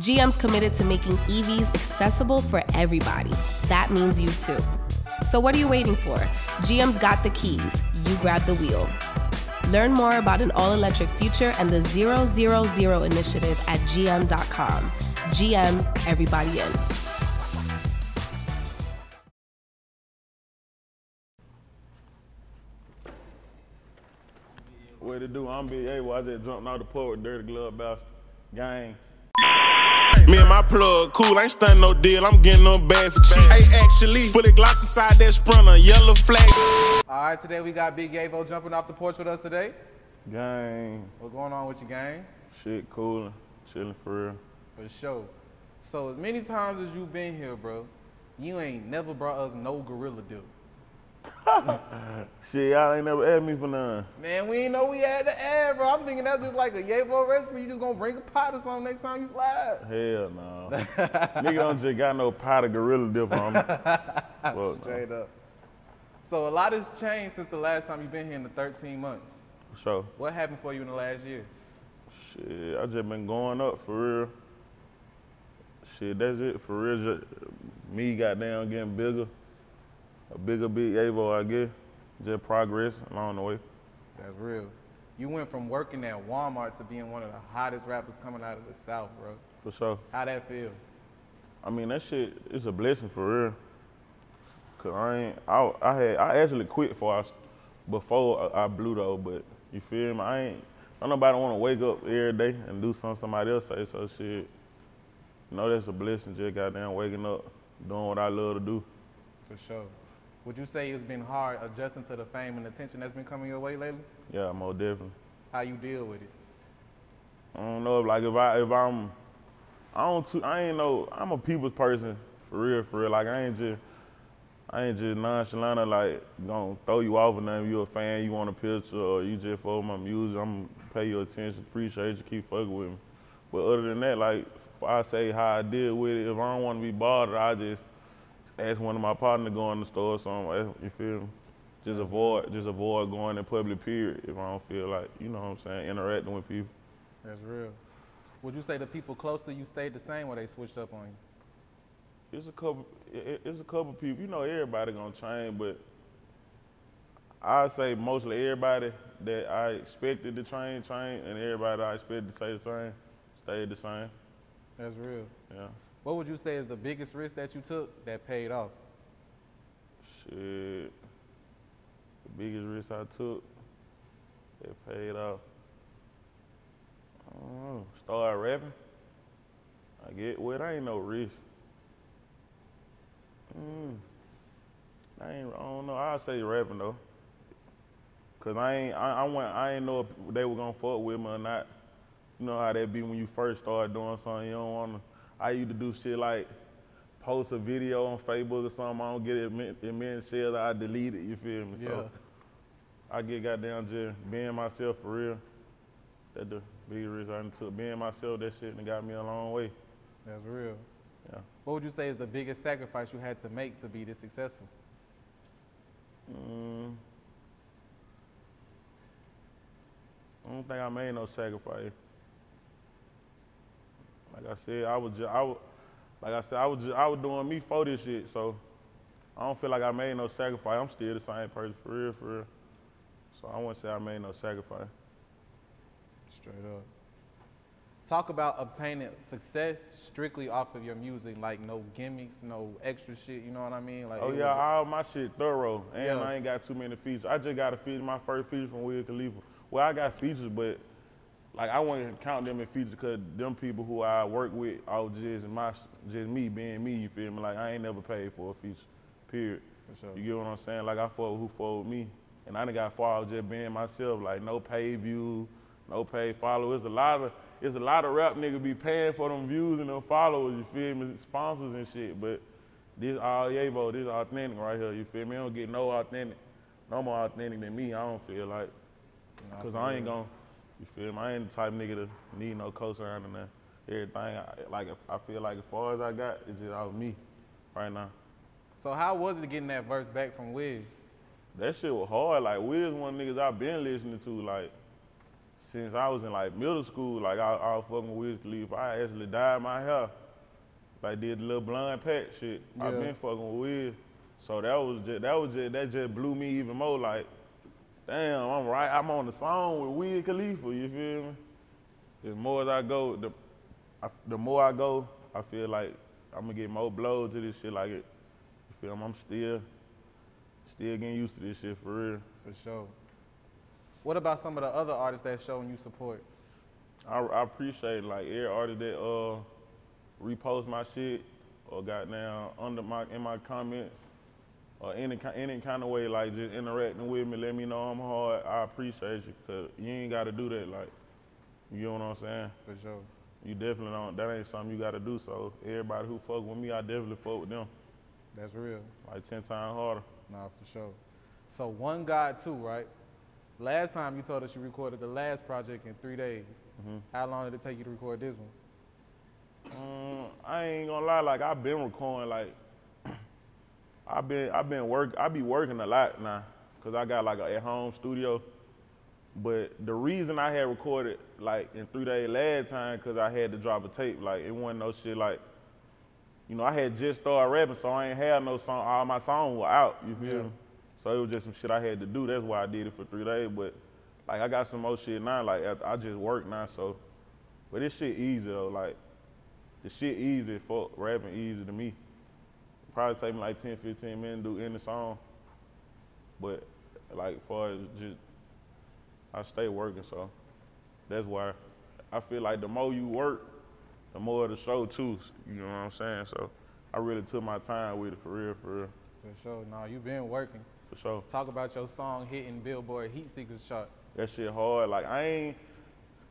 GM's committed to making EVs accessible for everybody. That means you too. So, what are you waiting for? GM's got the keys. You grab the wheel. Learn more about an all electric future and the 000 initiative at gm.com. GM, everybody in. What it do? I'm Big A. I just jumped out the port with Dirty Glove Bastard. Gang. Me and my plug, cool, ain't stunting no deal. I'm getting no bad for cheap. Hey, actually, fully glocks inside that sprinter, yellow flag. All right, today we got Big Yavo jumping off the porch with us today. Gang. What's going on with your gang? Shit coolin', chillin' for real. For sure. So as many times as you've been here, bro, you ain't never brought us no gorilla dip. Shit, y'all ain't never asked me for none. Man, we ain't know we had to add, bro. I'm thinking that's just like a Yavo recipe. You just gonna bring a pot or something next time you slide. Hell no. Nigga don't just got no pot of gorilla dip on me. No. Straight up. So a lot has changed since the last time you've been here in the 13 months. Sure. What happened for you in the last year? Shit, I just been going up for real. Shit, that's it for real. Just me goddamn getting bigger. A bigger big Yavo, I guess. Just progress along the way. That's real. You went from working at Walmart to being one of the hottest rappers coming out of the South, bro. For sure. How that feel? I mean that shit is a blessing for real. Cause I ain't I, I had I actually quit for I, before I, I blew though, but you feel me? I ain't don't nobody wanna wake up every day and do something somebody else say so shit. You know that's a blessing, just goddamn waking up, doing what I love to do. For sure. Would you say it's been hard adjusting to the fame and attention that's been coming your way lately? Yeah, most definitely. How you deal with it? I don't know if like if I if I'm I don't too, I ain't no I'm a people's person for real for real like I ain't just I ain't just nonchalant like gonna throw you off or nothing. You a fan, you want a picture or you just follow my music. I'm pay your attention, appreciate you, keep fucking with me. But other than that, like if I say how I deal with it, if I don't want to be bothered, I just ask one of my partners to go in the store or something. You feel me? Just avoid just avoid going in public period if I don't feel like you know what I'm saying interacting with people. That's real. Would you say the people close to you stayed the same or they switched up on you? It's a couple. it- It's a couple people. You know, everybody gonna change, but I say mostly everybody that I expected to train, train, and everybody I expected to say the same, stayed the same. That's real. Yeah. What would you say is the biggest risk that you took that paid off? Shit. The biggest risk I took, it paid off. I. Start rapping. I get well, that ain't no risk. Mm. I ain't. I don't know. I say rapping though. Cause I ain't. I, I went. I ain't know if they were gonna fuck with me or not. You know how that be when you first start doing something. You don't wanna. I used to do shit like post a video on Facebook or something. I don't get it it many shares. I delete it. You feel me? So I get goddamn just being myself for real. That the biggest reason I took. Being myself, that shit done got me a long way. That's real. Yeah. What would you say is the biggest sacrifice you had to make to be this successful? Mm. I don't think I made no sacrifice. Like I said, I was just, I was, like I said, I was just, I was doing me for this shit. So I don't feel like I made no sacrifice. I'm still the same person for real, for real. So I wouldn't say I made no sacrifice. Straight up. Talk about obtaining success strictly off of your music, like no gimmicks, no extra shit. You know what I mean? Like Oh yeah, was- all my shit thorough, and Yeah. I ain't got too many features. I just got a feature, my first feature from Wiz Khalifa. Well, I got features, but like I wouldn't count them in features because them people who I work with, all just my, just me being me. You feel me? Like I ain't never paid for a feature. Period. Sure. You get what I'm saying? Like I fought who fought me, and I done got far just being myself. Like no pay view, no pay followers. It's a lot of it's a lot of rap niggas be paying for them views and them followers. You feel me? Sponsors and shit, but this all Yavo, this authentic right here. You feel me? I don't get no authentic, no more authentic than me. I don't feel like, cause I ain't real. gon' you feel me? I ain't the type of nigga to need no cosign and. Everything, I, like I feel like as far as I got, it's just all me right now. So how was it getting that verse back from Wiz? That shit was hard. Like Wiz one of the niggas I've been listening to like since I was in like middle school. Like I, I was fucking with Wiz Khalifa. I actually dyed my hair. Like did the little blonde patch shit. i Yeah. been fucking with Wiz. So that was just that was just that just blew me even more. Like, damn, I'm right. I'm on the song with Wiz Khalifa. You feel me? The more as I go, the I, the more I go, I feel like I'm gonna get more blows to this shit. Like it. You feel me? I'm still still getting used to this shit for real. For sure. What about some of the other artists that showing you support? I, I appreciate like every artist that uh repost my shit or got down under my in my comments or any any kind of way like just interacting with me, let me know I'm hard. I appreciate you because you ain't got to do that. Like you know what I'm saying? For sure. You definitely don't. That ain't something you got to do. So everybody who fuck with me, I definitely fuck with them That's real. like ten times harder. Nah, for sure. So On God two, right? Last time you told us you recorded the last project in three days. How long did it take you to record this one? Um, I ain't gonna lie, like I've been recording, like I've been, I've been work, I be working a lot now, cause I got like a at-home studio. But the reason I had recorded like in three days last time, cause I had to drop a tape. Like it wasn't no shit like, you know, I had just started rapping, so I ain't had no song. All my songs were out. You feel Yeah. me? So it was just some shit I had to do. That's why I did it for three days. But like I got some more shit now. Like I I just work now, so. But this shit easy though. Like the shit easy for rapping easy to me. Probably take me like 10, 15 minutes to do any song. But like far as just I stay working, so that's why I feel like the more you work, the more the show too. You know what I'm saying? So I really took my time with it for real, for real, For sure. Nah, you been working. for sure. Talk about your song hitting Billboard Heat Seekers chart. That shit hard. Like I ain't.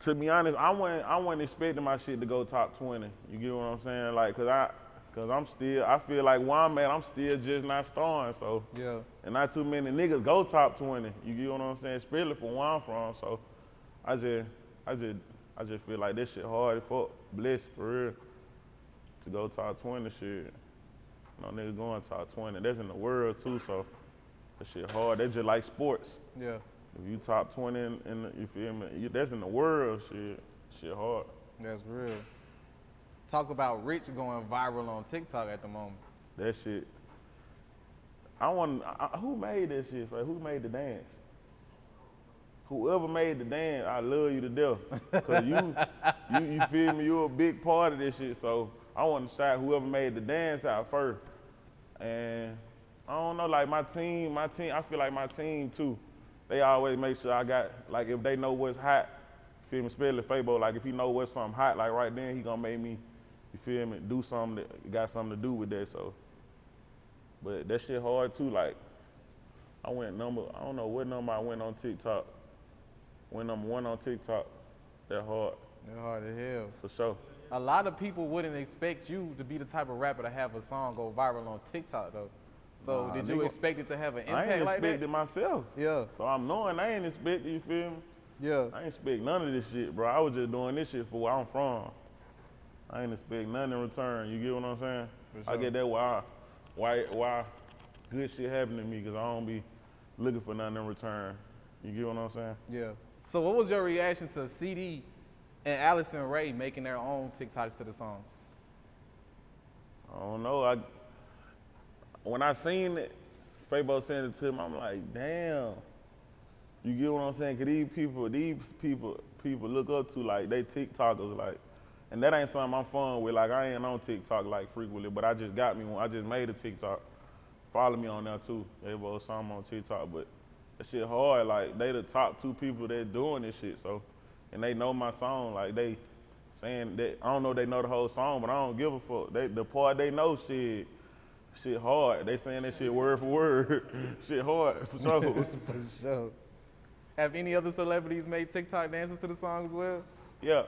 To be honest, I wasn't. I wasn't expecting my shit to go top twenty. You get what I'm saying? Like, cause I, cause I'm still. I feel like where I'm at, I'm still just not starting. So, Yeah. and not too many niggas go top twenty. You get what I'm saying? Especially from where I'm from. So, I just, I just, I just feel like this shit hard as fuck. Blessed for real. To go top twenty, shit. No niggas going top twenty. That's in the world too. So, that shit hard. That's just like sports. Yeah. If you top 20 in, in the, you feel me, you, that's in the world, shit, shit hard. That's real. Talk about Rich going viral on TikTok at the moment. That shit. I want, who made that shit? Like, who made the dance? Whoever made the dance, I love you to death. Cause you, you, you feel me, you're a big part of this shit. So I want to shout whoever made the dance out first. And I don't know, like my team, my team, I feel like my team too. They always make sure I got, like if they know what's hot, feel me, especially Fabo, like if he know what's something hot, like right then he gonna make me, you feel me, do something that got something to do with that. So, but that shit hard too. Like, I went number, I don't know what number I went on TikTok. Went number one on TikTok. That hard, They're hard as hell. for sure. A lot of people wouldn't expect you to be the type of rapper to have a song go viral on TikTok though. So Nah, did you nigga, expect it to have an I impact ain't like expected that? myself. Yeah. So I'm knowing I ain't expected, you feel me? Yeah. I ain't expect none of this shit, bro. I was just doing this shit for where I'm from. I ain't expect nothing in return. You get what I'm saying? For I get that why, why, why good shit happen to me, cause I don't be looking for nothing in return. You get what I'm saying? Yeah. So what was your reaction to CD and Addison Rae making their own TikToks to the song? I don't know. I when I seen it, Fabo sent it to him. I'm like, damn. You get what I'm saying? Cause these people, these people, people look up to like they TikTokers like, and that ain't something I'm fun with. Like I ain't on TikTok like frequently, but I just got me one. I just made a TikTok. Follow me on there too. They both some on TikTok, but that shit hard. Like they the top two people that doing this shit. So, and they know my song. Like they saying that I don't know they know the whole song, but I don't give a fuck. They the part they know shit. Shit hard. They saying that shit word for word. shit hard for sure. For sure. Have any other celebrities made TikTok dances to the song as well? yeah,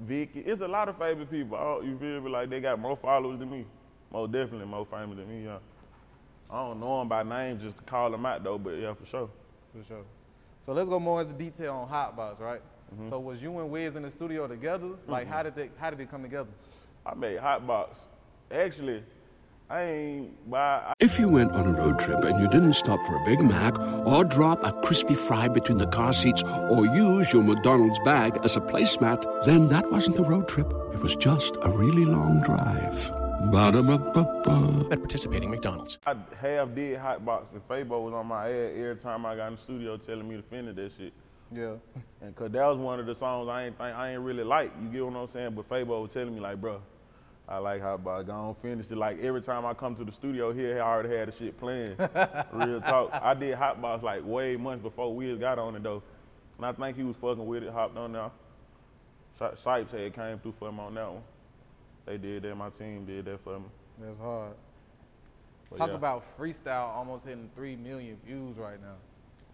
Vicky. It's a lot of favorite people. I you feel me? Like they got more followers than me. most definitely more famous than me. Yeah. I don't know them by name just to call them out though, but yeah, for sure. For sure. So let's go more into detail on Hotbox, right? Mm-hmm. So was you and Wiz in the studio together? Like how mm-hmm. did they how did it come together? I made Hotbox. Actually, I ain't buy. If you went on a road trip and you didn't stop for a Big Mac or drop a crispy fry between the car seats or use your McDonald's bag as a placemat, then that wasn't a road trip. It was just a really long drive. Ba-da-ba-ba-ba. At participating McDonald's. I half did Hotbox and Fabo was on my head every time I got in the studio telling me to finish that shit. Yeah. And cause that was one of the songs I ain't think I ain't really like. You get what I'm saying? But Fabo was telling me like, bro, I like how about go on finish it. Like every time I come to the studio here, I already had the shit playing. Real talk. I did Hotbox like way months before Wiz got on it though. And I think he was fucking with it, hopped on there. Sipes had came through for him on that one. They did that, my team did that for me. That's hard. But Talk yeah. about freestyle almost hitting three million views right now.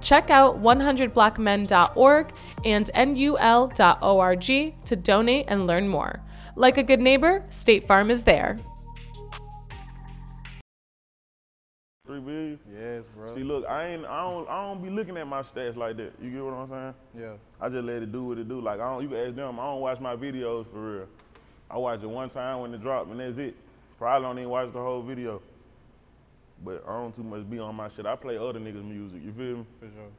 Check out 100blackmen.org and nul.org to donate and learn more. Like a good neighbor, State Farm is there. three billion. Yes, bro. See, look, I ain't, I don't, I don't be looking at my stats like that. You get what I'm saying? yeah. I just let it do what it do. Like I don't, you can ask them. I don't watch my videos for real. I watch it one time when it drop, and that's it. Probably don't even watch the whole video. But I don't too much be on my shit. I play other niggas' music. You feel me? For sure.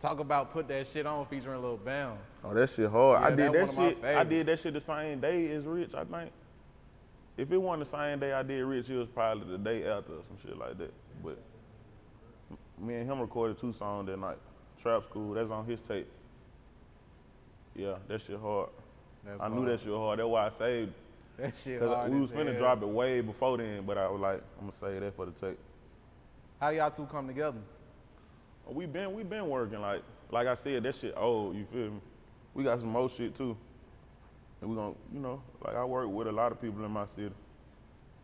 Talk about put that shit on featuring Lil Bam. Oh, that shit hard. I did that that, one of my shit. I did that shit the same day as Rich. I think. If it wasn't the same day I did Rich, it was probably the day after or some shit like that. But me and him recorded two songs that night. Trap School. That's on his tape. Yeah, that shit hard. That's I knew hard. that shit hard. That's why I saved. That shit hard we as was finna hell. drop it way before then, but I was like, I'm gonna say that for the tape. How y'all two come together? We been we been working like like I said, that shit old. You feel me? We got some more shit too, and we gonna you know like I work with a lot of people in my city.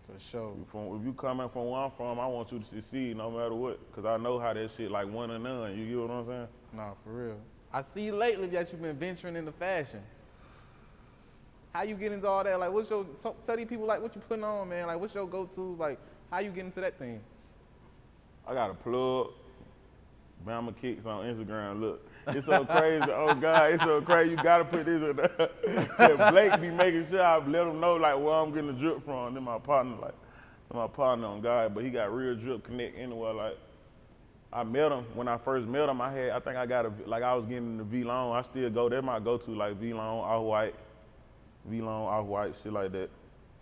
For sure. From, if you coming from where I'm from, I want you to succeed no matter what, cause I know how that shit like one and none. You get what I'm saying? Nah, for real. I see lately that you've been venturing into fashion. How you get into all that? Like, what's your these people like what you putting on, man? Like, what's your go-tos? Like, how you get into that thing? I got a plug. Bama kicks on Instagram. Look, it's so crazy. oh God, it's so crazy. You gotta put this in there. Blake be making sure I let him know like where I'm getting the drip from. Then my partner like, my partner on God, but he got real drip connect anywhere. Like I met him when I first met him. I had I think I got a like I was getting the Vlone. I still go. That's my go to like Vlone, all white, Vlone, off white, shit like that.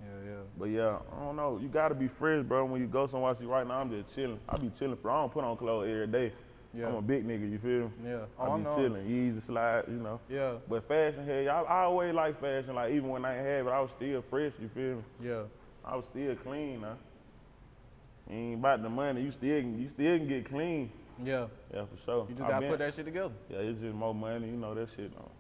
Yeah, yeah. But yeah, I don't know. You gotta be fresh, bro. When you go somewhere, see, right now I'm just chilling. I be chilling for. I don't put on clothes every day. Yeah. I'm a big nigga. You feel me? Yeah. I Oh, I be know. chilling, easy slide, you know. Yeah. But fashion, hey, I, I always like fashion. Like even when I ain't have it, I was still fresh. You feel me? Yeah. I was still clean, huh? Ain't about the money. You still can, you still can get clean. Yeah. Yeah, for sure. You just I gotta been- put that shit together. Yeah, it's just more money. You know that shit. Though.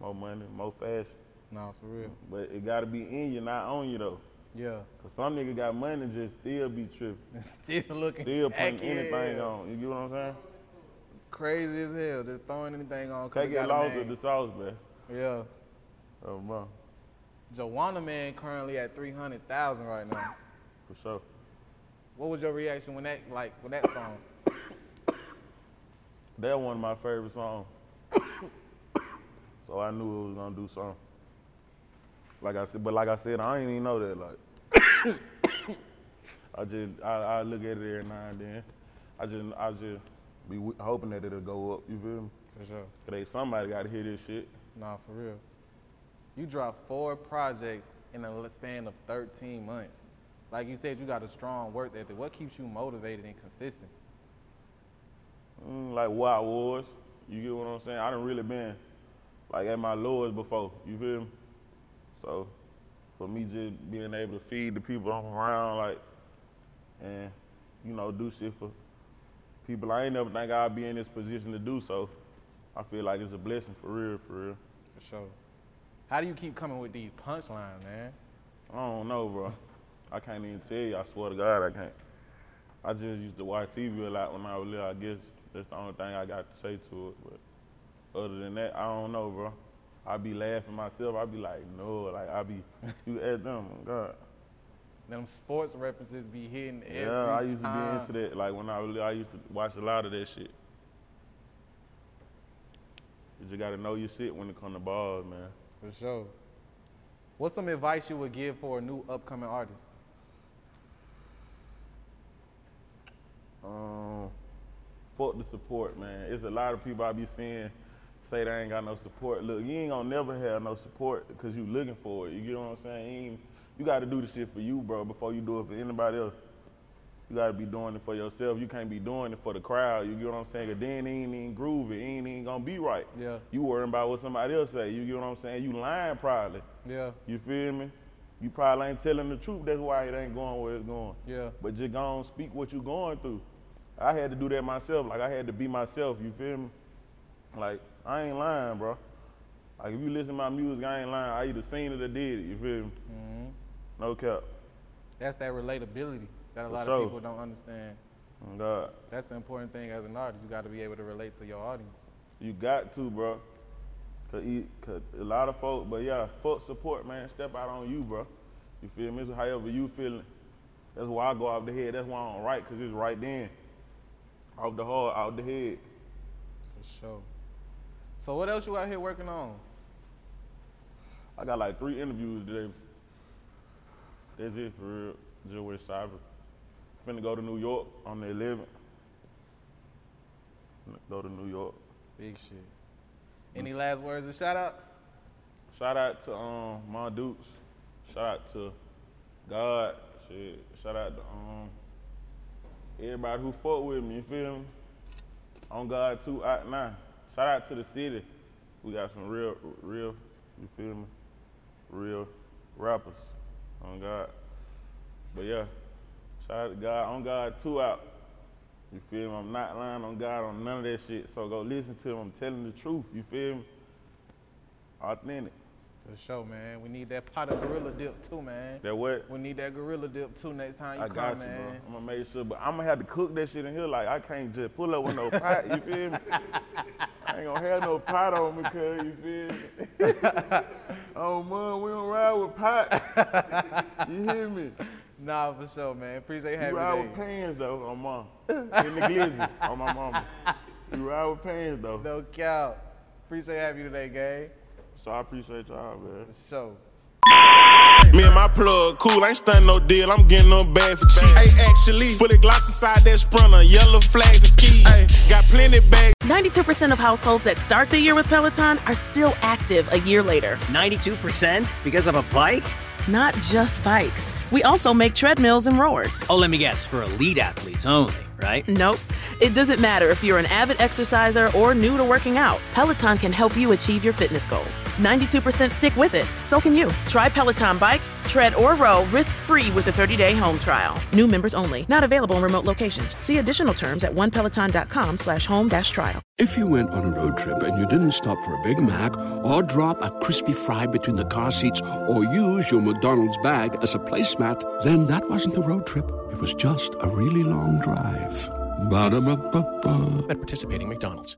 More money, more fashion. Nah, for real. But it gotta be in you, not on you though. Yeah. Cause some nigga got money and just still be tripping. Still looking. Still putting anything yeah. on. You get what I'm saying? Crazy as hell. Just throwing anything on. Take it lost with the sauce, man. Yeah. Oh, man. Juwanna Man currently at 300,000 right now. For sure. What was your reaction when that like when that song? That one of my favorite songs. So I knew it was gonna do something. Like I said, but like I said, I didn't even know that. Like, I just, I, I look at it every now and then. I just, I just be w- hoping that it'll go up. You feel me? For sure. they somebody got to hear this shit. Nah, for real. You dropped four projects in a span of 13 months. Like you said, you got a strong work ethic. What keeps you motivated and consistent? Mm, like Wild was. You get what I'm saying? I done really been like at my lowest before. You feel me? So for me just being able to feed the people I'm around, like, and you know, do shit for people. I ain't never think I'd be in this position to do so. I feel like it's a blessing for real, for real. For sure. How do you keep coming with these punchlines, man? I don't know, bro. I can't even tell you. I swear to God, I can't. I just used to watch TV a lot when I was little. I guess that's the only thing I got to say to it. But other than that, I don't know, bro. I'd be laughing myself. I'd be like, no, like I be you at them, oh God. Them sports references be hitting every Yeah, I used time. to be into that. Like when I little, I used to watch a lot of that shit. You just gotta know your shit when it come to balls, man. For sure. What's some advice you would give for a new upcoming artist? Um, fuck the support, man. It's a lot of people I be seeing say they ain't got no support. Look, you ain't gonna never have no support because you looking for it. You get what I'm saying? You, you gotta do the shit for you, bro, before you do it for anybody else. You gotta be doing it for yourself. You can't be doing it for the crowd. You get what I'm saying? 'Cause then it ain't even groovy. It ain't even gonna be right. Yeah. You worrying about what somebody else say. You get what I'm saying? You lying probably. Yeah. You feel me? You probably ain't telling the truth. That's why it ain't going where it's going. Yeah. But just go on, speak what you're going through. I had to do that myself. Like I had to be myself. You feel me? Like I ain't lying, bro. Like if you listen to my music, I ain't lying. I either seen it or did it. You feel me? Mm-hmm. No cap. That's that relatability that a lot sure. of people don't understand. Oh, God. That's the important thing as an artist. You got to be able to relate to your audience. You got to, bro. Cause, he, Cause a lot of folks, but yeah, fuck support, man. Step out on you, bro. You feel me? So however you feeling. That's why I go off the head. That's why I don't write, cause it's right then. Off the heart, out the head. For sure. So what else you out here working on? I got like three interviews today. That's it for real. Just with Cyber. Finna go to New York on the 11th. Finna go to New York. Big shit. Any last words and shout outs? Shout out to um my Dukes. Shout out to God. Shit. Shout out to um everybody who fought with me, you feel me? On God two out now. Shout out to the city. We got some real real, you feel me? Real rappers. On God. But yeah, shout out to God. On God two out. You feel me? I'm not lying on God on none of that shit. So go listen to him. I'm telling the truth. You feel me? Authentic. For sure, man. We need that pot of gorilla dip too, man. That what? We need that gorilla dip too next time you I come, got you, man. bro. I'm gonna make sure, but I'm gonna have to cook that shit in here. Like I can't just pull up with no pot. You feel me? I ain't gonna have no pot on me, cuz you feel me? oh man, we don't ride with pot. you hear me? Nah, for sure, man. Appreciate You having ride you ride with pants though, on mom. In the glizzy, on my mama. You ride with pants though. No cap. Appreciate having you today, gang. So I appreciate y'all, man. For sure. Me and my plug cool, ain't stunting no deal. I'm getting them bad for cheap. Hey, actually, fully glocks inside that sprinter, yellow flags and skis. Hey, got plenty bags. 92% of households that start the year with Peloton are still active a year later. 92% because of a bike? Not just bikes. We also make treadmills and rowers. Oh, let me guess, for elite athletes only, right? Nope. It doesn't matter if you're an avid exerciser or new to working out. Peloton can help you achieve your fitness goals. 92% stick with it. So can you. Try Peloton bikes, tread, or row risk-free with a 30-day home trial. New members only. Not available in remote locations. See additional terms at onepeloton.com slash home dash trial. If you went on a road trip and you didn't stop for a Big Mac or drop a crispy fry between the car seats or use your McDonald's bag as a placemat, then that wasn't a road trip. It was just a really long drive. Ba-da-ba-ba-ba. At participating McDonald's.